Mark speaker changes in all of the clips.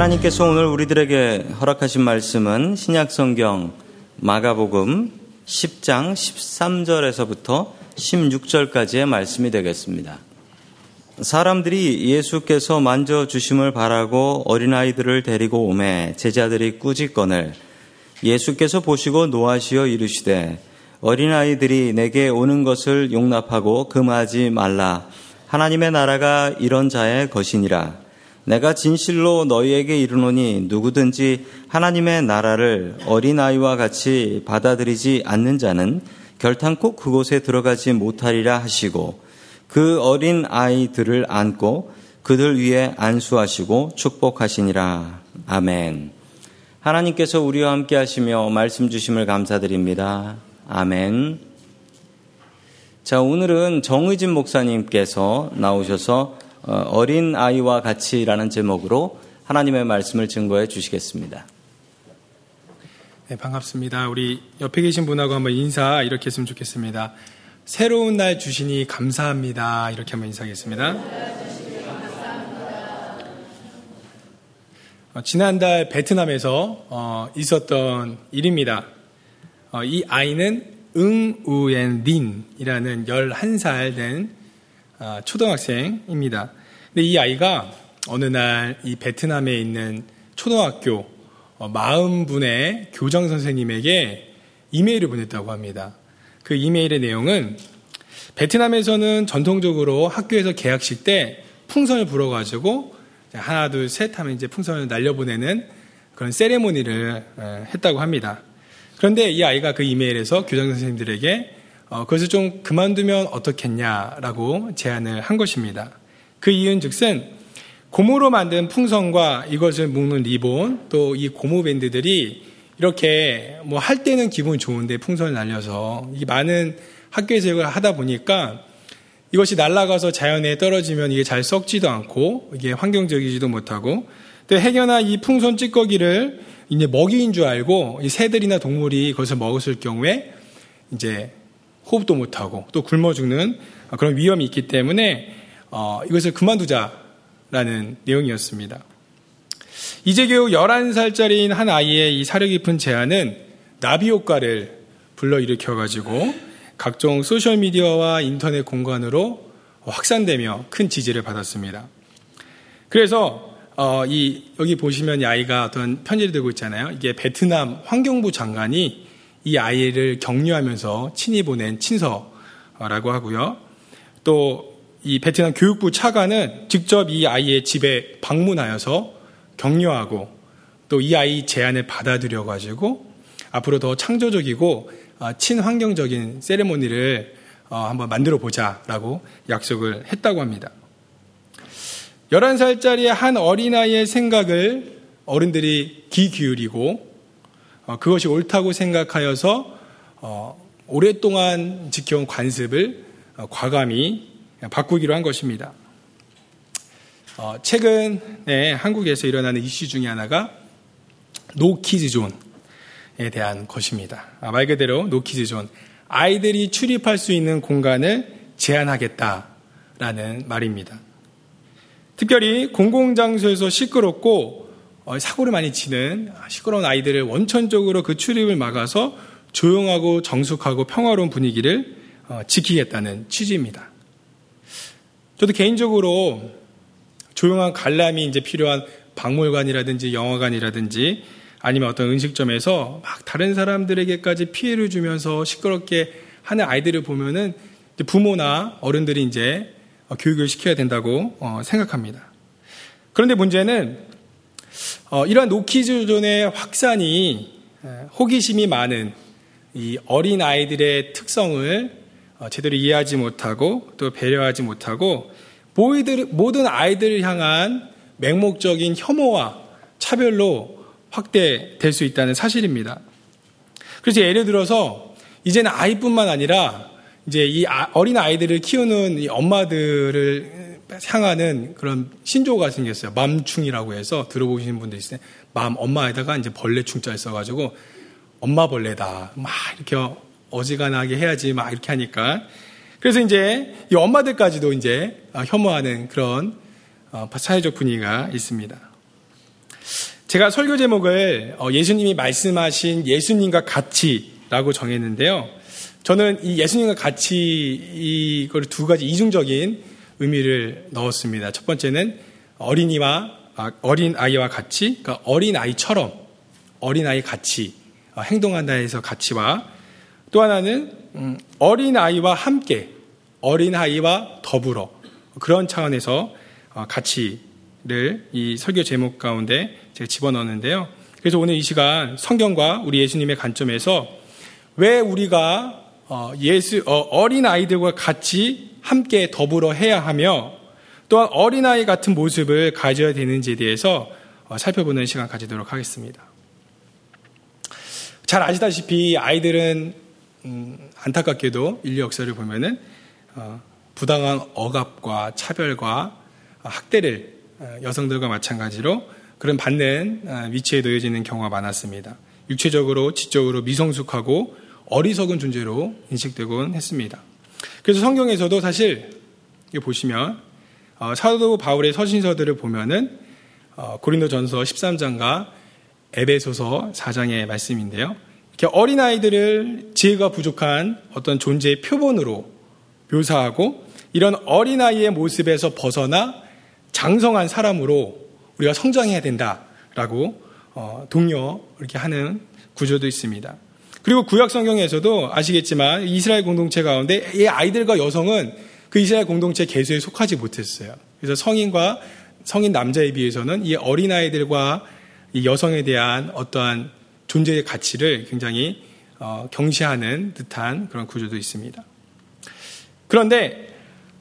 Speaker 1: 하나님께서 오늘 우리들에게 허락하신 말씀은 신약성경 마가복음 10장 13절에서부터 16절까지의 말씀이 되겠습니다. 사람들이 예수께서 만져주심을 바라고 어린아이들을 데리고 오매 제자들이 꾸짖건을 예수께서 보시고 노하시어 이르시되 어린아이들이 내게 오는 것을 용납하고 금하지 말라. 하나님의 나라가 이런 자의 것이니라. 내가 진실로 너희에게 이르노니 누구든지 하나님의 나라를 어린아이와 같이 받아들이지 않는 자는 결탄코 그곳에 들어가지 못하리라 하시고 그 어린 아이들을 안고 그들 위에 안수하시고 축복하시니라. 아멘. 하나님께서 우리와 함께 하시며 말씀 주심을 감사드립니다. 아멘. 자, 오늘은 정의진 목사님께서 나오셔서 어, 어린 아이와 같이라는 제목으로 하나님의 말씀을 증거해 주시겠습니다.
Speaker 2: 네, 반갑습니다. 우리 옆에 계신 분하고 한번 인사 이렇게 했으면 좋겠습니다. 새로운 날 주시니 감사합니다. 이렇게 한번 인사하겠습니다. 어, 지난달 베트남에서 어, 있었던 일입니다. 어, 이 아이는 응우엔 린이라는 11살 된 아, 초등학생입니다. 근데 이 아이가 어느 날 이 베트남에 있는 초등학교 40분의 어, 교장 선생님에게 이메일을 보냈다고 합니다. 그 이메일의 내용은 베트남에서는 전통적으로 학교에서 개학식 때 풍선을 불어가지고 하나, 둘, 셋 하면 이제 풍선을 날려보내는 그런 세레모니를 했다고 합니다. 그런데 이 아이가 그 이메일에서 교장 선생님들에게 어, 그것을 좀 그만두면 어떻겠냐라고 제안을 한 것입니다. 그 이유는 즉슨 고무로 만든 풍선과 이것을 묶는 리본 또 이 고무 밴드들이 이렇게 뭐 할 때는 기분 좋은데 풍선을 날려서 이 많은 학교에서 이걸 하다 보니까 이것이 날아가서 자연에 떨어지면 이게 잘 썩지도 않고 이게 환경적이지도 못하고 또 해겨나 이 풍선 찌꺼기를 이제 먹이인 줄 알고 이 새들이나 동물이 그것을 먹었을 경우에 이제 호흡도 못하고 또 굶어 죽는 그런 위험이 있기 때문에 어, 이것을 그만두자라는 내용이었습니다. 이제 겨우 11살짜리인 한 아이의 이 사려 깊은 제안은 나비 효과를 불러일으켜가지고 각종 소셜미디어와 인터넷 공간으로 확산되며 큰 지지를 받았습니다. 그래서 어, 이 여기 보시면 이 아이가 어떤 편지를 들고 있잖아요. 이게 베트남 환경부 장관이 이 아이를 격려하면서 친히 보낸 친서라고 하고요. 또 이 베트남 교육부 차관은 직접 이 아이의 집에 방문하여서 격려하고 또 이 아이 제안을 받아들여 가지고 앞으로 더 창조적이고 어, 친환경적인 세레모니를 어, 한번 만들어 보자라고 약속을 했다고 합니다. 11살짜리 한 어린아이의 생각을 어른들이 귀 기울이고 어, 그것이 옳다고 생각하여서 어, 오랫동안 지켜온 관습을 어, 과감히 바꾸기로 한 것입니다. 최근에 한국에서 일어나는 이슈 중에 하나가 no kids zone에 대한 것입니다. 아, 말 그대로 no kids zone. 아이들이 출입할 수 있는 공간을 제한하겠다라는 말입니다. 특별히 공공장소에서 시끄럽고 어, 사고를 많이 치는 시끄러운 아이들을 원천적으로 그 출입을 막아서 조용하고 정숙하고 평화로운 분위기를 어, 지키겠다는 취지입니다. 저도 개인적으로 조용한 관람이 이제 필요한 박물관이라든지 영화관이라든지 아니면 어떤 음식점에서 막 다른 사람들에게까지 피해를 주면서 시끄럽게 하는 아이들을 보면은 부모나 어른들이 이제 교육을 시켜야 된다고 어, 생각합니다. 그런데 문제는 어, 이러한 노키즈존의 확산이 호기심이 많은 이 어린 아이들의 특성을 어, 제대로 이해하지 못하고 또 배려하지 못하고 모든 아이들을 향한 맹목적인 혐오와 차별로 확대될 수 있다는 사실입니다. 그래서 예를 들어서 이제는 아이뿐만 아니라 이제 이 아, 어린 아이들을 키우는 엄마들을 향하는 그런 신조가 생겼어요. 맘충이라고 해서 들어보시는 분들 있어요. 맘, 엄마에다가 이제 벌레 충자를 써가지고 엄마 벌레다. 막 이렇게 어지간하게 해야지 막 이렇게 하니까. 그래서 이제 이 엄마들까지도 이제 어, 혐오하는 그런 어, 사회적 분위기가 있습니다. 제가 설교 제목을 어, 예수님이 말씀하신 예수님과 같이라고 정했는데요. 저는 이 예수님과 같이 이걸 두 가지 이중적인 의미를 넣었습니다. 첫 번째는 어린이와 아, 어린 아이와 같이, 그러니까 어린 아이처럼 어린 아이 같이 어, 행동한다 해서 같이와 또 하나는 음, 어린 아이와 함께 어린 아이와 더불어 그런 차원에서 어, 가치를 이 설교 제목 가운데 제가 집어넣었는데요. 그래서 오늘 이 시간 성경과 우리 예수님의 관점에서 왜 우리가 어, 예수 어린 아이들과 같이 함께 더불어 해야 하며 또한 어린아이 같은 모습을 가져야 되는지에 대해서 살펴보는 시간 가지도록 하겠습니다. 잘 아시다시피 아이들은 음, 안타깝게도 인류 역사를 보면은 어, 부당한 억압과 차별과 학대를 어, 여성들과 마찬가지로 그런 받는 어, 위치에 놓여지는 경우가 많았습니다. 육체적으로, 지적으로 미성숙하고 어리석은 존재로 인식되곤 했습니다. 그래서 성경에서도 사실 보시면 어, 사도 바울의 서신서들을 보면은 어, 고린도전서 13장과 에베소서 4장의 말씀인데요. 이렇게 어린 아이들을 지혜가 부족한 어떤 존재의 표본으로 묘사하고 이런 어린 아이의 모습에서 벗어나 장성한 사람으로 우리가 성장해야 된다라고 어, 동료 이렇게 하는 구조도 있습니다. 그리고 구약 성경에서도 아시겠지만 이스라엘 공동체 가운데 이 아이들과 여성은 그 이스라엘 공동체 개수에 속하지 못했어요. 그래서 성인과 성인 남자에 비해서는 이 어린 아이들과 이 여성에 대한 어떠한 존재의 가치를 굉장히 어, 경시하는 듯한 그런 구조도 있습니다. 그런데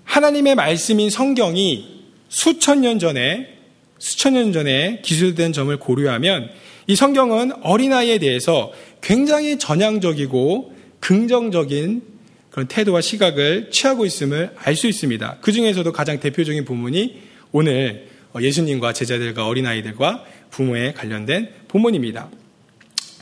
Speaker 2: 하나님의 말씀인 성경이 수천 년 전에 수천 년 전에 기술된 점을 고려하면 이 성경은 어린아이에 대해서 굉장히 전향적이고 긍정적인 그런 태도와 시각을 취하고 있음을 알 수 있습니다. 그 중에서도 가장 대표적인 부분이 오늘 예수님과 제자들과 어린아이들과 부모에 관련된 본문입니다.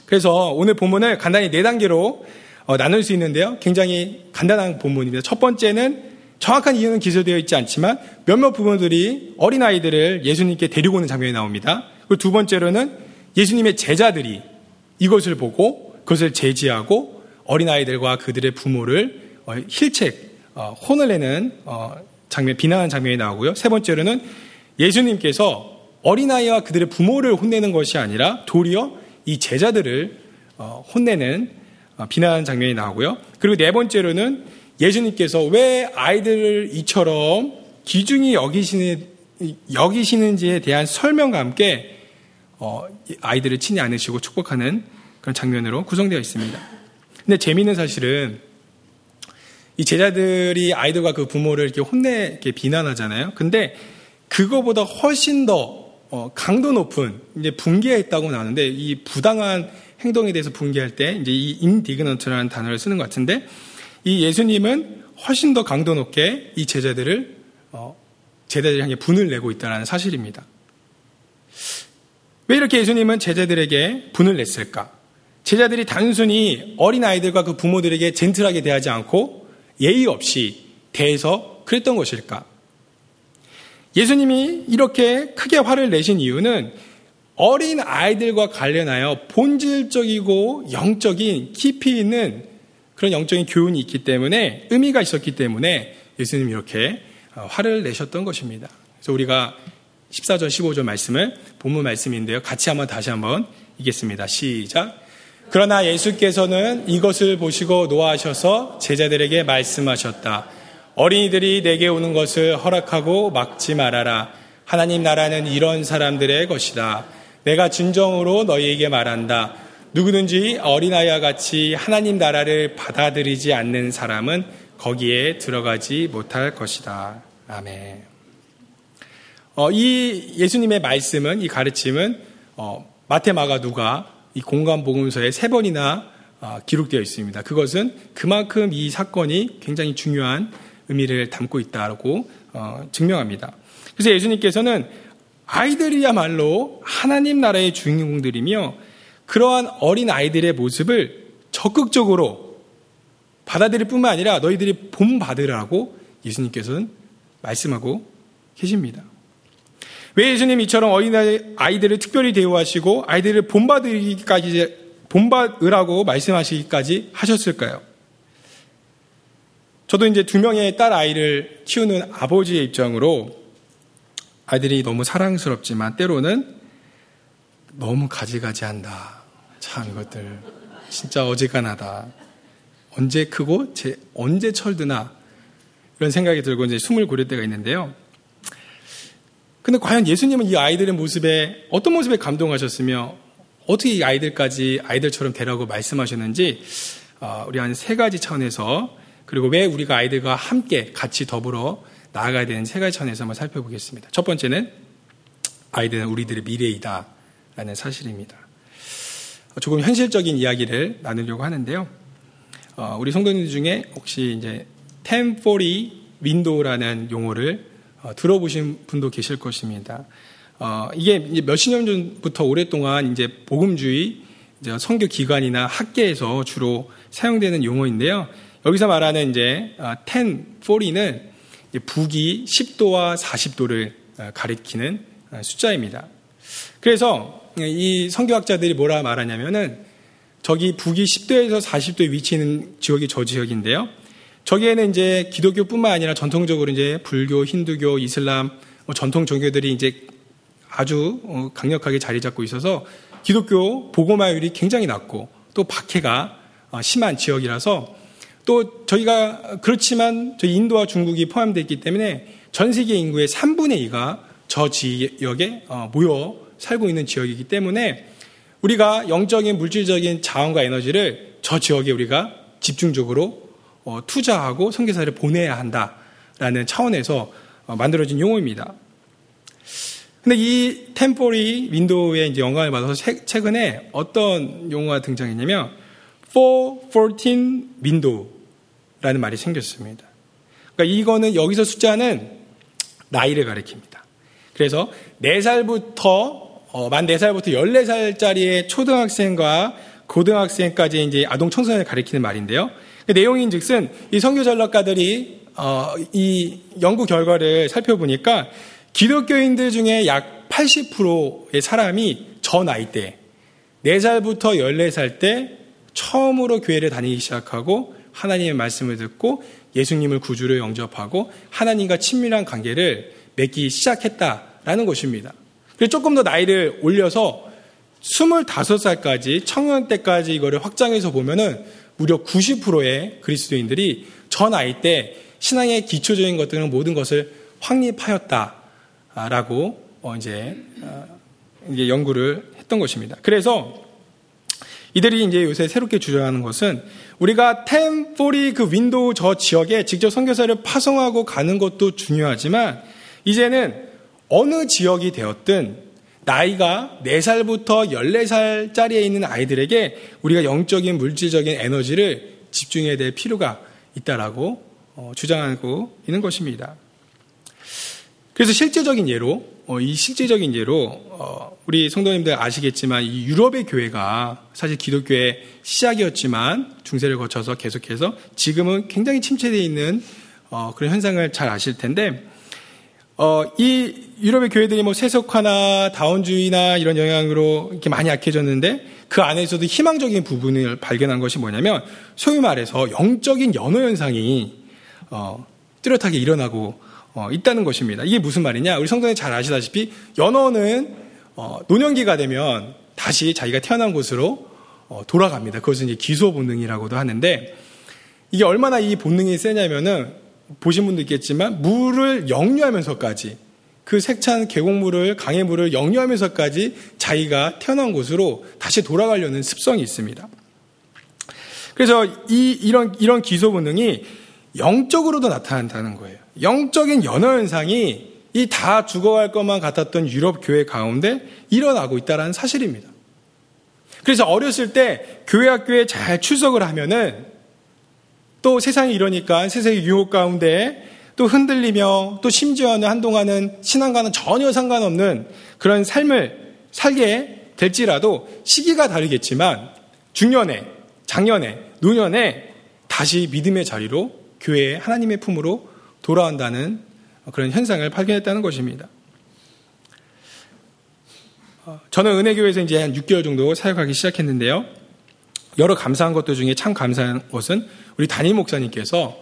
Speaker 2: 그래서 오늘 본문을 간단히 네 단계로 어, 나눌 수 있는데요. 굉장히 간단한 본문입니다. 첫 번째는 정확한 이유는 기술되어 있지 않지만 몇몇 부모들이 어린아이들을 예수님께 데리고 오는 장면이 나옵니다. 그리고 두 번째로는 예수님의 제자들이 이것을 보고 그것을 제지하고 어린아이들과 그들의 부모를 어, 힐책, 어, 혼을 내는 장면, 비난하는 장면이 나오고요. 세 번째로는 예수님께서 어린아이와 그들의 부모를 혼내는 것이 아니라 도리어 이 제자들을 어, 혼내는 어, 비난하는 장면이 나오고요. 그리고 네 번째로는 예수님께서 왜 아이들을 이처럼 기중이 여기시는, 여기시는지에 대한 설명과 함께 어, 아이들을 친히 안으시고 축복하는 그런 장면으로 구성되어 있습니다. 근데 재미있는 사실은 이 제자들이 아이들과 그 부모를 이렇게 혼내 이렇게 비난하잖아요. 근데 그거보다 훨씬 더 어, 강도 높은 이제 분개했다고 나오는데 이 부당한 행동에 대해서 분개할 때 이제 이 indignant라는 단어를 쓰는 것 같은데 이 예수님은 훨씬 더 강도 높게 이 제자들을 어, 제자들 향해 분을 내고 있다는 사실입니다. 왜 이렇게 예수님은 제자들에게 분을 냈을까? 제자들이 단순히 어린 아이들과 그 부모들에게 젠틀하게 대하지 않고 예의 없이 대해서 그랬던 것일까? 예수님이 이렇게 크게 화를 내신 이유는 어린 아이들과 관련하여 본질적이고 영적인 깊이 있는 그런 영적인 교훈이 있기 때문에 의미가 있었기 때문에 예수님이 이렇게 어, 화를 내셨던 것입니다. 그래서 우리가 14절, 15절 말씀을 본문 말씀인데요. 같이 한번 다시 한번 읽겠습니다. 시작. 그러나 예수께서는 이것을 보시고 노하셔서 제자들에게 말씀하셨다. 어린이들이 내게 오는 것을 허락하고 막지 말아라. 하나님 나라는 이런 사람들의 것이다. 내가 진정으로 너희에게 말한다. 누구든지 어린아이와 같이 하나님 나라를 받아들이지 않는 사람은 거기에 들어가지 못할 것이다. 아멘. 어, 이 예수님의 말씀은, 이 가르침은, 어, 마테, 마가, 누가 이 공간 복음서에 세 번이나 어, 기록되어 있습니다. 그것은 그만큼 이 사건이 굉장히 중요한 의미를 담고 있다고 어, 증명합니다. 그래서 예수님께서는 아이들이야말로 하나님 나라의 주인공들이며 그러한 어린 아이들의 모습을 적극적으로 받아들일 뿐만 아니라 너희들이 본받으라고 예수님께서는 말씀하고 계십니다. 왜 예수님 이처럼 어린 아이들을 특별히 대우하시고 아이들을 본받으기까지 본받으라고 말씀하시기까지 하셨을까요? 저도 이제 두 명의 딸 아이를 키우는 아버지의 입장으로 아이들이 너무 사랑스럽지만 때로는 너무 가지가지한다. 참 이것들 진짜 어지간하다. 언제 크고 제 언제 철드나 이런 생각이 들고 이제 숨을 고릴 때가 있는데요. 근데 과연 예수님은 이 아이들의 모습에 어떤 모습에 감동하셨으며 어떻게 이 아이들까지 아이들처럼 되라고 말씀하셨는지 어, 우리 한 세 가지 차원에서 그리고 왜 우리가 아이들과 함께 같이 더불어 나아가야 되는 세 가지 차원에서 한번 살펴보겠습니다. 첫 번째는 아이들은 우리들의 미래이다 라는 사실입니다. 조금 현실적인 이야기를 나누려고 하는데요. 어, 우리 성도님들 중에 혹시 이제 1040 윈도우라는 용어를 어, 들어보신 분도 계실 것입니다. 어, 이게 몇십 년 전부터 오랫동안 이제 복음주의 이제 선교 기관이나 학계에서 주로 사용되는 용어인데요. 여기서 말하는 이제 1040는 어, 북이 10도와 40도를 어, 가리키는 어, 숫자입니다. 그래서 이 선교학자들이 뭐라 말하냐면은 저기 북이 10도에서 40도에 위치하는 지역이 저 지역인데요. 저기에는 이제 기독교뿐만 아니라 전통적으로 이제 불교, 힌두교, 이슬람 뭐 전통 종교들이 이제 아주 어, 강력하게 자리 잡고 있어서 기독교 보고마율이 굉장히 낮고 또 박해가 어, 심한 지역이라서 또 저희가 그렇지만 저희 인도와 중국이 포함되어 있기 때문에 전 세계 인구의 3분의 2가 저 지역에 어, 모여 살고 있는 지역이기 때문에 우리가 영적인 물질적인 자원과 에너지를 저 지역에 우리가 집중적으로 어, 투자하고 선교사를 보내야 한다라는 차원에서 어, 만들어진 용어입니다. 근데 이 템포리 윈도우의 이제 영감을 받아서 최근에 어떤 용어가 등장했냐면 414 윈도우라는 말이 생겼습니다. 그러니까 이거는 여기서 숫자는 나이를 가리킵니다. 그래서 4살부터 어, 만 4살부터 14살짜리의 초등학생과 고등학생까지 이제 아동 청소년을 가리키는 말인데요. 그 내용인 즉슨 이 성교 전략가들이 어, 이 연구 결과를 살펴보니까 기독교인들 중에 약 80%의 사람이 저 나이 때 4살부터 14살 때 처음으로 교회를 다니기 시작하고 하나님의 말씀을 듣고 예수님을 구주로 영접하고 하나님과 친밀한 관계를 맺기 시작했다라는 것입니다. 그래서 조금 더 나이를 올려서 25살까지 청년 때까지 이거를 확장해서 보면은 무려 90%의 그리스도인들이 전 나이 때 신앙의 기초적인 것들은 모든 것을 확립하였다라고 어, 어, 이제 연구를 했던 것입니다. 그래서 이들이 이제 요새 새롭게 주장하는 것은 우리가 ten forty 그 window 저 지역에 직접 선교사를 파송하고 가는 것도 중요하지만 이제는 어느 지역이 되었든 나이가 4살부터 14살짜리에 있는 아이들에게 우리가 영적인 물질적인 에너지를 집중해야 될 필요가 있다라고 어, 주장하고 있는 것입니다. 그래서 실제적인 예로 어, 이 실제적인 예로 어, 우리 성도님들 아시겠지만 이 유럽의 교회가 사실 기독교의 시작이었지만 중세를 거쳐서 계속해서 지금은 굉장히 침체되어 있는 그런 현상을 잘 아실 텐데 어, 이 유럽의 교회들이 뭐 세속화나 다원주의나 이런 영향으로 이렇게 많이 약해졌는데 그 안에서도 희망적인 부분을 발견한 것이 뭐냐면 소위 말해서 영적인 연호 현상이 어, 뚜렷하게 일어나고 어, 있다는 것입니다. 이게 무슨 말이냐? 우리 성도님 잘 아시다시피 연호는 어, 노년기가 되면 다시 자기가 태어난 곳으로 어, 돌아갑니다. 그것은 이제 기소 본능이라고도 하는데 이게 얼마나 이 본능이 세냐면은 보신 분도 있겠지만 물을 역류하면서까지 그 색찬 계곡물을 강의 물을 역류하면서까지 자기가 태어난 곳으로 다시 돌아가려는 습성이 있습니다. 그래서 이 이런 이런 기소 본능이 영적으로도 나타난다는 거예요. 영적인 연어 현상이 이 다 죽어갈 것만 같았던 유럽 교회 가운데 일어나고 있다는 사실입니다. 그래서 어렸을 때 교회 학교에 잘 출석을 하면은 또 세상이 이러니까 세상의 유혹 가운데 또 흔들리며 또 심지어는 한동안은 신앙과는 전혀 상관없는 그런 삶을 살게 될지라도 시기가 다르겠지만 중년에, 작년에, 노년에 다시 믿음의 자리로 교회 하나님의 품으로 돌아온다는 그런 현상을 발견했다는 것입니다. 어, 저는 은혜교회에서 이제 한 6개월 정도 사역하기 시작했는데요. 여러 감사한 것들 중에 참 감사한 것은 우리 담임 목사님께서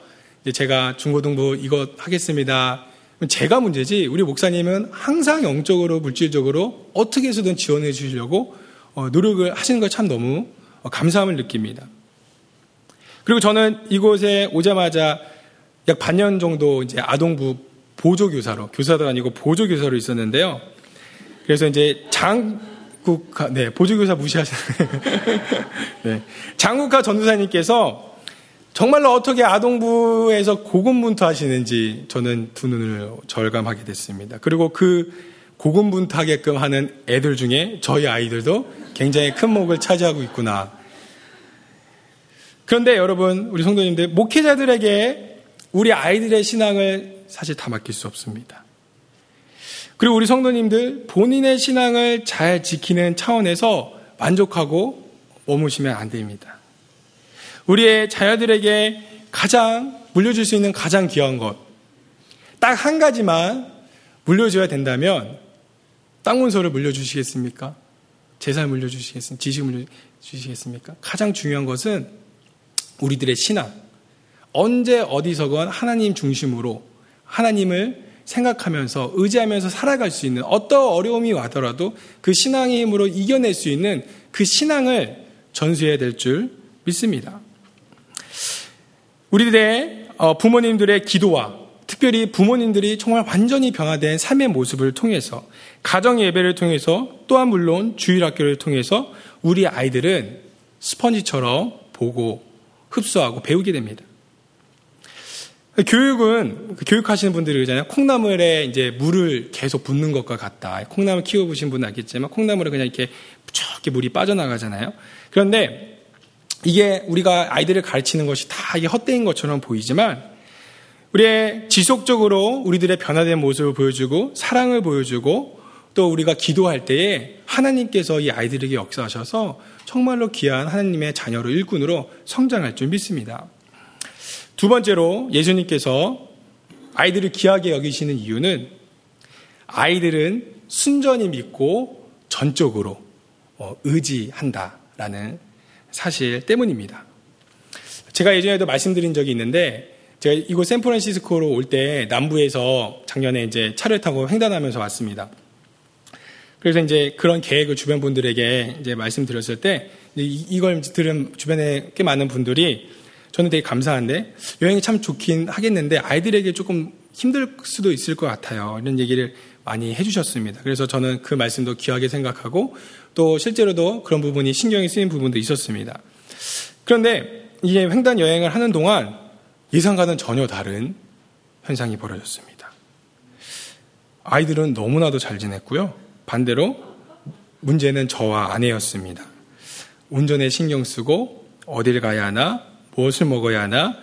Speaker 2: 제가 중고등부 이것 하겠습니다. 제가 문제지 우리 목사님은 항상 영적으로 물질적으로 어떻게 해서든 지원해 주시려고 어, 노력을 하시는 걸 참 너무 어, 감사함을 느낍니다. 그리고 저는 이곳에 오자마자 약 반년 정도 이제 아동부 보조교사로 교사도 아니고 보조교사로 있었는데요. 그래서 이제 장 국하 네 보조교사 무시하시는 네, 장국하 전도사님께서 정말로 어떻게 아동부에서 고군분투 하시는지 저는 두 눈을 절감하게 됐습니다. 그리고 그 고군분투하게끔 하는 애들 중에 저희 아이들도 굉장히 큰 목을 차지하고 있구나. 그런데 여러분, 우리 성도님들, 목회자들에게 우리 아이들의 신앙을 사실 다 맡길 수 없습니다. 그리고 우리 성도님들, 본인의 신앙을 잘 지키는 차원에서 만족하고 머무시면 안 됩니다. 우리의 자녀들에게 가장 물려줄 수 있는 가장 귀한 것, 딱 한 가지만 물려줘야 된다면 땅 문서를 물려주시겠습니까? 재산을 물려주시겠습니까? 지식을 물려주시겠습니까? 가장 중요한 것은 우리들의 신앙. 언제 어디서건 하나님 중심으로 하나님을 생각하면서 의지하면서 살아갈 수 있는 어떤 어려움이 와더라도 그 신앙의 힘으로 이겨낼 수 있는 그 신앙을 전수해야 될 줄 믿습니다. 우리들의 어, 부모님들의 기도와 특별히 부모님들이 정말 완전히 변화된 삶의 모습을 통해서 가정 예배를 통해서 또한 물론 주일학교를 통해서 우리 아이들은 스펀지처럼 보고 흡수하고 배우게 됩니다. 교육은 그 교육하시는 분들이 그러잖아요. 콩나물에 이제 물을 계속 붓는 것과 같다. 콩나물 키워보신 분은 알겠지만 콩나물에 그냥 이렇게 쫙게 물이 빠져나가잖아요. 그런데 이게 우리가 아이들을 가르치는 것이 다 이게 헛되인 것처럼 보이지만 우리의 지속적으로 우리들의 변화된 모습을 보여주고 사랑을 보여주고 또 우리가 기도할 때에 하나님께서 이 아이들에게 역사하셔서 정말로 귀한 하나님의 자녀로 일꾼으로 성장할 줄 믿습니다. 두 번째로 예수님께서 아이들을 귀하게 여기시는 이유는 아이들은 순전히 믿고 전적으로 어, 의지한다라는 사실 때문입니다. 제가 예전에도 말씀드린 적이 있는데 제가 이곳 샌프란시스코로 올 때 남부에서 작년에 이제 차를 타고 횡단하면서 왔습니다. 그래서 이제 그런 계획을 주변 분들에게 이제 말씀드렸을 때 이걸 들은 주변에 꽤 많은 분들이 저는 되게 감사한데 여행이 참 좋긴 하겠는데 아이들에게 조금 힘들 수도 있을 것 같아요. 이런 얘기를 많이 해주셨습니다. 그래서 저는 그 말씀도 귀하게 생각하고 또 실제로도 그런 부분이 신경이 쓰인 부분도 있었습니다. 그런데 이게 횡단 여행을 하는 동안 예상과는 전혀 다른 현상이 벌어졌습니다. 아이들은 너무나도 잘 지냈고요. 반대로 문제는 저와 아내였습니다. 운전에 신경 쓰고 어딜 가야 하나, 무엇을 먹어야 하나,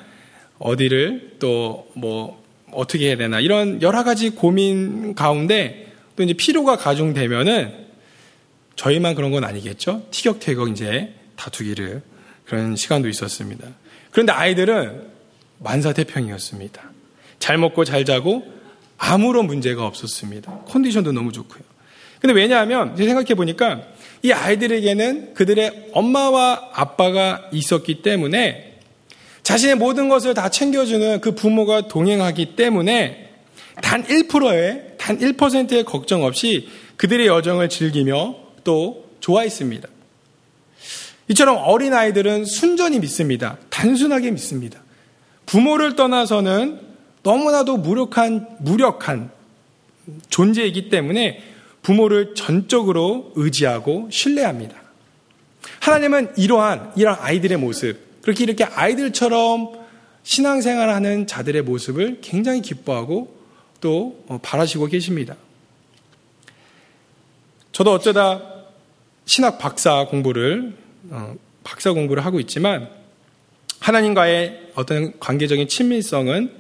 Speaker 2: 어디를 또 뭐 어떻게 해야 되나 이런 여러 가지 고민 가운데 또 이제 피로가 가중되면은 저희만 그런 건 아니겠죠? 티격태격 이제 다투기를 그런 시간도 있었습니다. 그런데 아이들은 만사태평이었습니다. 잘 먹고 잘 자고 아무런 문제가 없었습니다. 컨디션도 너무 좋고요. 근데 왜냐하면 생각해 보니까 이 아이들에게는 그들의 엄마와 아빠가 있었기 때문에 자신의 모든 것을 다 챙겨주는 그 부모가 동행하기 때문에 단 1%의, 단 1%의 걱정 없이 그들의 여정을 즐기며 또 좋아했습니다. 이처럼 어린아이들은 순전히 믿습니다. 단순하게 믿습니다. 부모를 떠나서는 너무나도 무력한, 무력한 존재이기 때문에 부모를 전적으로 의지하고 신뢰합니다. 하나님은 이러한, 이러한 아이들의 모습, 그렇게 이렇게 아이들처럼 신앙생활하는 자들의 모습을 굉장히 기뻐하고 또 어, 바라시고 계십니다. 저도 어쩌다 신학 박사 공부를 어, 박사 공부를 하고 있지만 하나님과의 어떤 관계적인 친밀성은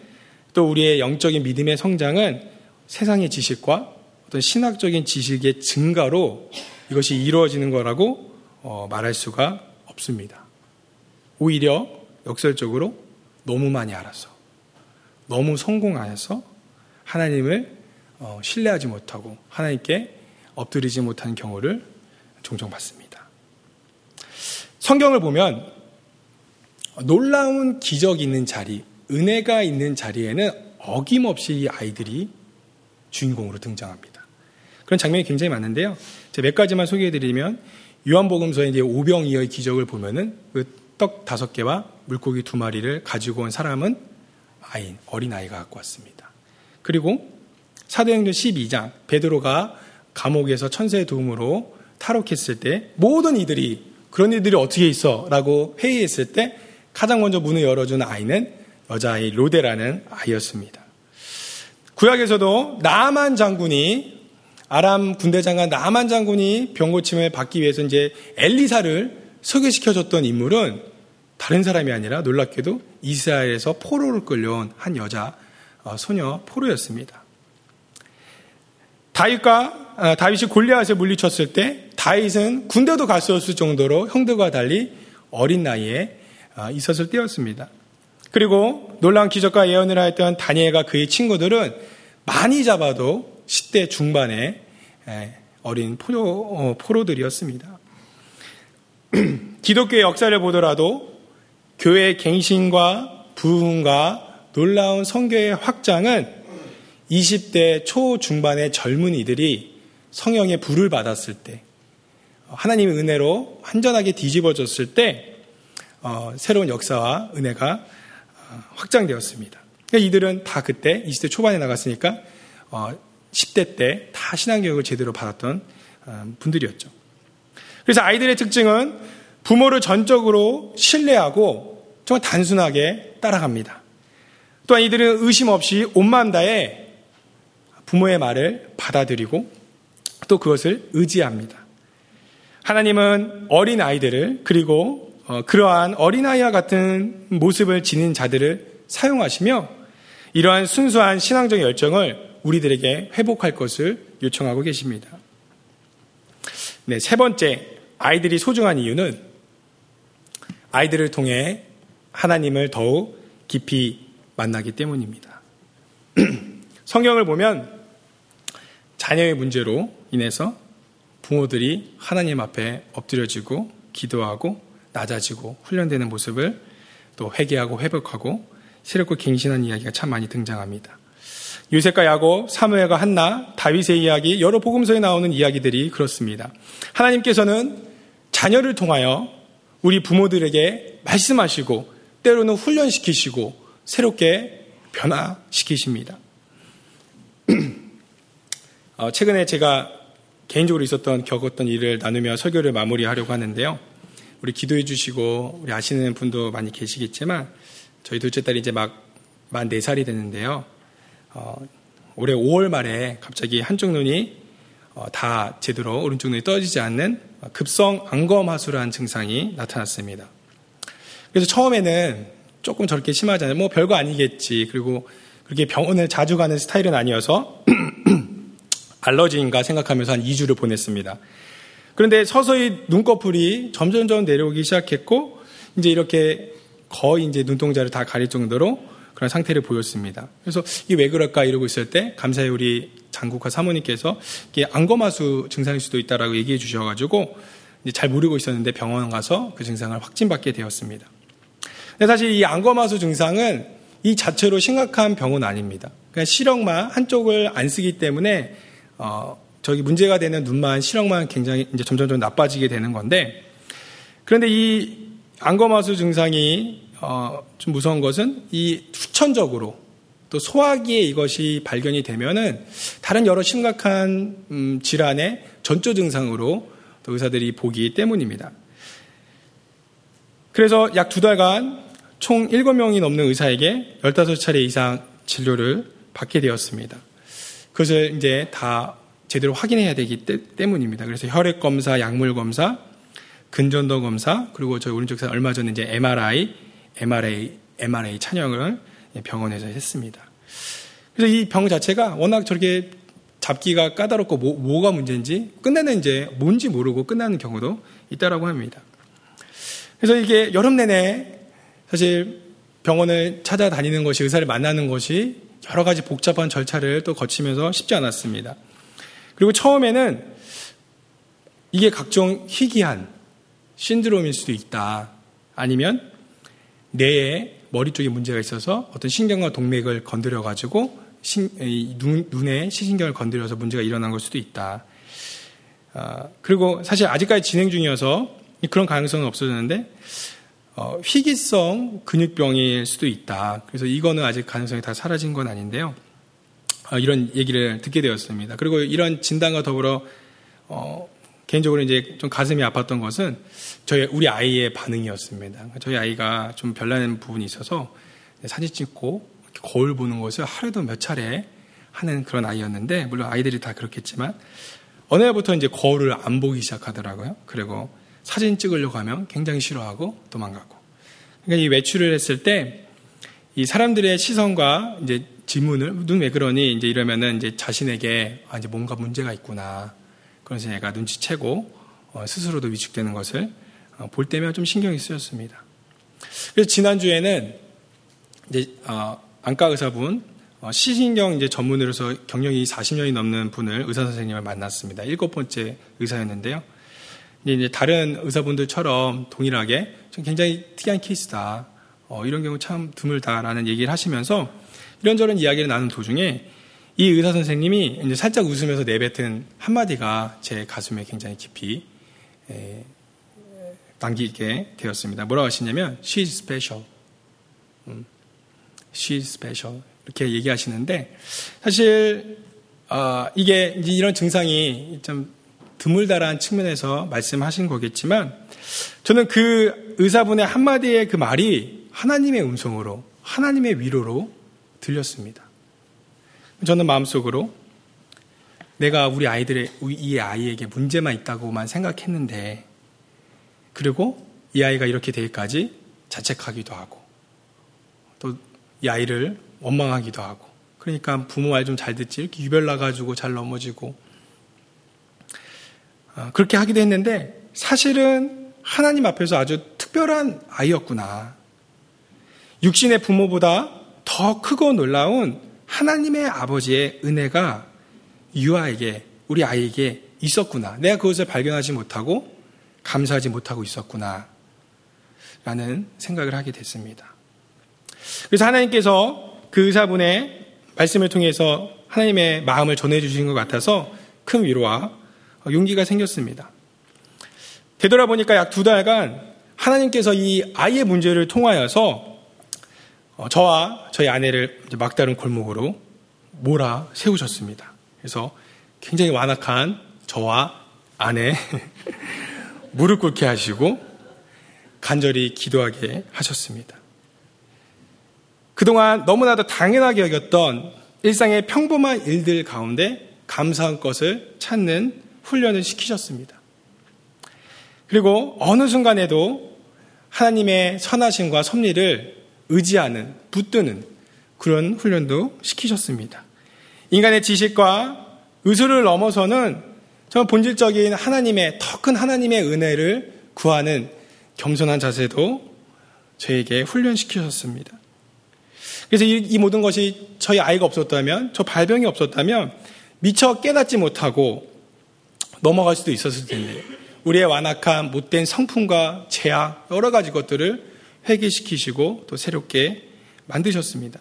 Speaker 2: 또 우리의 영적인 믿음의 성장은 세상의 지식과 어떤 신학적인 지식의 증가로 이것이 이루어지는 거라고 어, 말할 수가 없습니다. 오히려 역설적으로 너무 많이 알아서 너무 성공하여서 하나님을 어, 신뢰하지 못하고 하나님께 엎드리지 못한 경우를 종종 봤습니다. 성경을 보면 놀라운 기적이 있는 자리, 은혜가 있는 자리에는 어김없이 이 아이들이 주인공으로 등장합니다. 그런 장면이 굉장히 많은데요. 제가 몇 가지만 소개해드리면 요한복음서의 이제 오병이어의 기적을 보면은 그 떡 다섯 개와 물고기 두 마리를 가지고 온 사람은 아인 어린 아이가 갖고 왔습니다. 그리고 사도행전 12장 베드로가 감옥에서 천사의 도움으로 탈옥했을 때 모든 이들이 그런 이들이 어떻게 있어 라고 회의했을 때 가장 먼저 문을 열어준 아이는 여자아이 로데라는 아이였습니다. 구약에서도 나만 장군이 아람 군대 장관 나만 장군이 병고침을 받기 위해서 이제 엘리사를 소개시켜줬던 인물은 다른 사람이 아니라 놀랍게도 이스라엘에서 포로를 끌려온 한 여자 어, 소녀 포로였습니다. 다윗과 어, 다윗이 골리앗을 물리쳤을 때 다윗은 군대도 없을 정도로 형들과 달리 어린 나이에 어, 있었을 때였습니다. 그리고 놀라운 기적과 예언을 하였던 다니엘과 그의 친구들은 많이 잡아도 10대 중반의 어린 포로, 어, 포로들이었습니다. 기독교의 역사를 보더라도 교회의 갱신과 부흥과 놀라운 성교의 확장은 20대 초중반의 젊은 이들이 성령의 불을 받았을 때, 하나님의 은혜로 완전하게 뒤집어졌을 때, 어, 새로운 역사와 은혜가 어, 확장되었습니다. 그러니까 이들은 다 그때 20대 초반에 나갔으니까 어, 10대 때 다 신앙교육을 제대로 받았던 어, 분들이었죠. 그래서 아이들의 특징은 부모를 전적으로 신뢰하고 정말 단순하게 따라갑니다. 또한 이들은 의심 없이 온마음 다해 부모의 말을 받아들이고 또 그것을 의지합니다. 하나님은 어린 아이들을 그리고 어, 그러한 어린아이와 같은 모습을 지닌 자들을 사용하시며 이러한 순수한 신앙적 열정을 우리들에게 회복할 것을 요청하고 계십니다. 네, 세 번째, 아이들이 소중한 이유는 아이들을 통해 하나님을 더욱 깊이 만나기 때문입니다. 성경을 보면 자녀의 문제로 인해서 부모들이 하나님 앞에 엎드려지고 기도하고 낮아지고 훈련되는 모습을 또 회개하고 회복하고 새롭고 갱신한 이야기가 참 많이 등장합니다. 유색과 야곱, 사무엘과 한나, 다윗의 이야기, 여러 복음서에 나오는 이야기들이 그렇습니다. 하나님께서는 자녀를 통하여 우리 부모들에게 말씀하시고 때로는 훈련시키시고 새롭게 변화시키십니다. 어, 최근에 제가 개인적으로 있었던 겪었던 일을 나누며 설교를 마무리하려고 하는데요. 우리 기도해 주시고 우리 아시는 분도 많이 계시겠지만 저희 둘째 딸이 이제 막 만 4살이 됐는데요. 어, 올해 5월 말에 갑자기 한쪽 눈이 어, 다 제대로 오른쪽 눈이 떠지지 않는 급성 안검하수라는 증상이 나타났습니다. 그래서 처음에는 조금 저렇게 심하잖아요. 뭐 별거 아니겠지. 그리고 그렇게 병원을 자주 가는 스타일은 아니어서 알러지인가 생각하면서 한 2주를 보냈습니다. 그런데 서서히 눈꺼풀이 점점점 내려오기 시작했고 이제 이렇게 거의 이제 눈동자를 다 가릴 정도로 그런 상태를 보였습니다. 그래서 이게 왜 그럴까 이러고 있을 때 감사히 우리 장국화 사모님께서 이게 안검하수 증상일 수도 있다라고 얘기해 주셔가지고 잘 모르고 있었는데 병원 가서 그 증상을 확진받게 되었습니다. 사실 이 안검하수 증상은 이 자체로 심각한 병은 아닙니다. 그냥 시력만 한쪽을 안 쓰기 때문에 어, 저기 문제가 되는 눈만 시력만 굉장히 이제 점점점 나빠지게 되는 건데 그런데 이 안검하수 증상이 어, 좀 무서운 것은 이 후천적으로 또 소화기에 이것이 발견이 되면은 다른 여러 심각한 음, 질환의 전조 증상으로 의사들이 보기 때문입니다. 그래서 약 두 달간 총 7명이 넘는 의사에게 15차례 이상 진료를 받게 되었습니다. 그것을 이제 다 제대로 확인해야 되기 때문입니다. 그래서 혈액 검사, 약물 검사, 근전도 검사, 그리고 저희 오른쪽 사 얼마 전에 이제 MRI, MRA, MRA 찬영을 병원에서 했습니다. 그래서 이 병 자체가 워낙 저렇게 잡기가 까다롭고 뭐, 가 문제인지 끝내는 이제 뭔지 모르고 끝나는 경우도 있다라고 합니다. 그래서 이게 여름 내내 사실 병원을 찾아다니는 것이 의사를 만나는 것이 여러 가지 복잡한 절차를 또 거치면서 쉽지 않았습니다. 그리고 처음에는 이게 각종 희귀한 신드롬일 수도 있다. 아니면 뇌에 머리 쪽에 문제가 있어서 어떤 신경과 동맥을 건드려 가지고 눈, 눈에 시신경을 건드려서 문제가 일어난 걸 수도 있다. 아, 그리고 사실 아직까지 진행 중이어서 그런 가능성은 없어졌는데 어, 희귀성 근육병일 수도 있다. 그래서 이거는 아직 가능성이 다 사라진 건 아닌데요. 어, 이런 얘기를 듣게 되었습니다. 그리고 이런 진단과 더불어 어, 개인적으로 이제 좀 가슴이 아팠던 것은 저희 우리 아이의 반응이었습니다. 저희 아이가 좀 별난 부분이 있어서 사진 찍고 거울 보는 것을 하루도 몇 차례 하는 그런 아이였는데 물론 아이들이 다 그렇겠지만 어느 날부터 이제 거울을 안 보기 시작하더라고요. 그리고 사진 찍으려고 하면 굉장히 싫어하고 도망가고. 그러니까 이 외출을 했을 때 이 사람들의 시선과 이제 질문을 눈 왜 그러니 이제 이러면은 이제 자신에게 아 이제 뭔가 문제가 있구나. 그래서 얘가 눈치채고 어, 스스로도 위축되는 것을 어, 볼 때면 좀 신경이 쓰였습니다. 그래서 지난주에는 이제 어, 안과 의사분 어, 시신경 이제 전문으로서 경력이 40년이 넘는 분을 의사 선생님을 만났습니다. 일곱 번째 의사였는데요. 이제 다른 의사분들처럼 동일하게 좀 굉장히 특이한 케이스다. 어, 이런 경우 참 드물다라는 얘기를 하시면서 이런저런 이야기를 나눈 도중에 이 의사 선생님이 이제 살짝 웃으면서 내뱉은 한마디가 제 가슴에 굉장히 깊이 에, 남기게 되었습니다. 뭐라고 하시냐면 she's special. 음, she's special. 이렇게 얘기하시는데 사실 어, 이게 이런 증상이 좀 드물다라는 측면에서 말씀하신 거겠지만 저는 그 의사분의 한마디의 그 말이 하나님의 음성으로 하나님의 위로로 들렸습니다. 저는 마음속으로 내가 우리 아이들의 이 아이에게 문제만 있다고만 생각했는데 그리고 이 아이가 이렇게 되기까지 자책하기도 하고 또 이 아이를 원망하기도 하고 그러니까 부모 말 좀 잘 듣지 이렇게 유별 나가지고 잘 넘어지고 아, 그렇게 하기도 했는데 사실은 하나님 앞에서 아주 특별한 아이였구나. 육신의 부모보다 더 크고 놀라운 하나님의 아버지의 은혜가 유아에게, 우리 아이에게 있었구나. 내가 그것을 발견하지 못하고 감사하지 못하고 있었구나. 라는 생각을 하게 됐습니다. 그래서 하나님께서 그 의사분의 말씀을 통해서 하나님의 마음을 전해주신 것 같아서 큰 위로와 용기가 생겼습니다. 되돌아보니까 약 두 달간 하나님께서 이 아이의 문제를 통하여서 어, 저와 저희 아내를 막다른 골목으로 몰아 세우셨습니다. 그래서 굉장히 완악한 저와 아내 무릎 꿇게 하시고 간절히 기도하게 하셨습니다. 그동안 너무나도 당연하게 여겼던 일상의 평범한 일들 가운데 감사한 것을 찾는 훈련을 시키셨습니다. 그리고 어느 순간에도 하나님의 선하심과 섭리를 의지하는, 붙드는 그런 훈련도 시키셨습니다. 인간의 지식과 의술을 넘어서는 저 본질적인 하나님의, 더 큰 하나님의 은혜를 구하는 겸손한 자세도 저에게 훈련시키셨습니다. 그래서 이, 이 모든 것이 저희 아이가 없었다면, 저 발병이 없었다면 미처 깨닫지 못하고 넘어갈 수도 있었을 텐데 우리의 완악한 못된 성품과 죄악 여러 가지 것들을 회개시키시고 또 새롭게 만드셨습니다.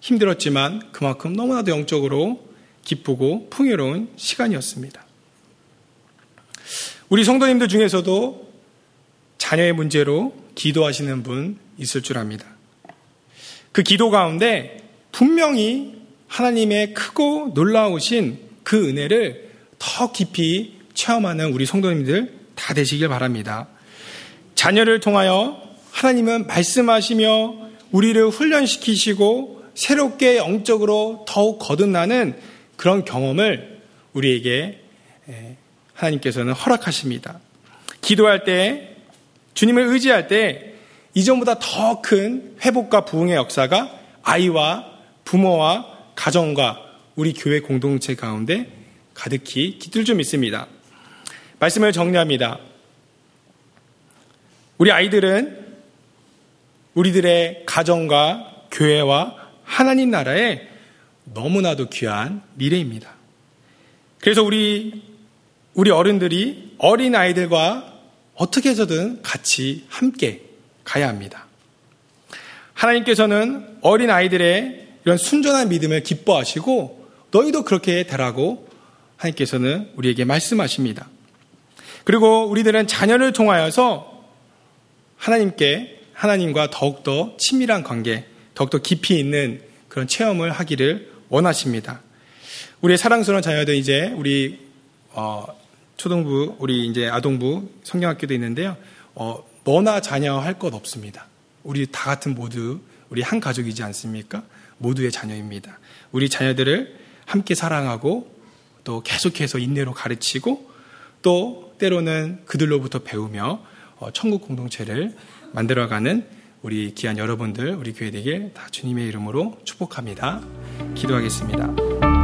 Speaker 2: 힘들었지만 그만큼 너무나도 영적으로 기쁘고 풍요로운 시간이었습니다. 우리 성도님들 중에서도 자녀의 문제로 기도하시는 분 있을 줄 압니다. 그 기도 가운데 분명히 하나님의 크고 놀라우신 그 은혜를 더 깊이 체험하는 우리 성도님들 다 되시길 바랍니다. 자녀를 통하여 하나님은 말씀하시며 우리를 훈련시키시고 새롭게 영적으로 더욱 거듭나는 그런 경험을 우리에게 하나님께서는 허락하십니다. 기도할 때, 주님을 의지할 때, 이전보다 더 큰 회복과 부흥의 역사가 아이와 부모와 가정과 우리 교회 공동체 가운데 가득히 깃들 좀 있습니다. 말씀을 정리합니다. 우리 아이들은 우리들의 가정과 교회와 하나님 나라에 너무나도 귀한 미래입니다. 그래서 우리 우리 어른들이 어린 아이들과 어떻게 해서든 같이 함께 가야 합니다. 하나님께서는 어린 아이들의 이런 순전한 믿음을 기뻐하시고 너희도 그렇게 되라고 하나님께서는 우리에게 말씀하십니다. 그리고 우리들은 자녀를 통하여서 하나님께 하나님과 더욱더 친밀한 관계, 더욱더 깊이 있는 그런 체험을 하기를 원하십니다. 우리의 사랑스러운 자녀들 이제 우리 어, 초등부, 우리 이제 아동부 성경학교도 있는데요. 어, 너나 자녀 할 것 없습니다. 우리 다 같은 모두 우리 한 가족이지 않습니까? 모두의 자녀입니다. 우리 자녀들을 함께 사랑하고 또 계속해서 인내로 가르치고 또 때로는 그들로부터 배우며 어, 천국 공동체를 만들어가는 우리 귀한 여러분들, 우리 교회 되길 다 주님의 이름으로 축복합니다. 기도하겠습니다.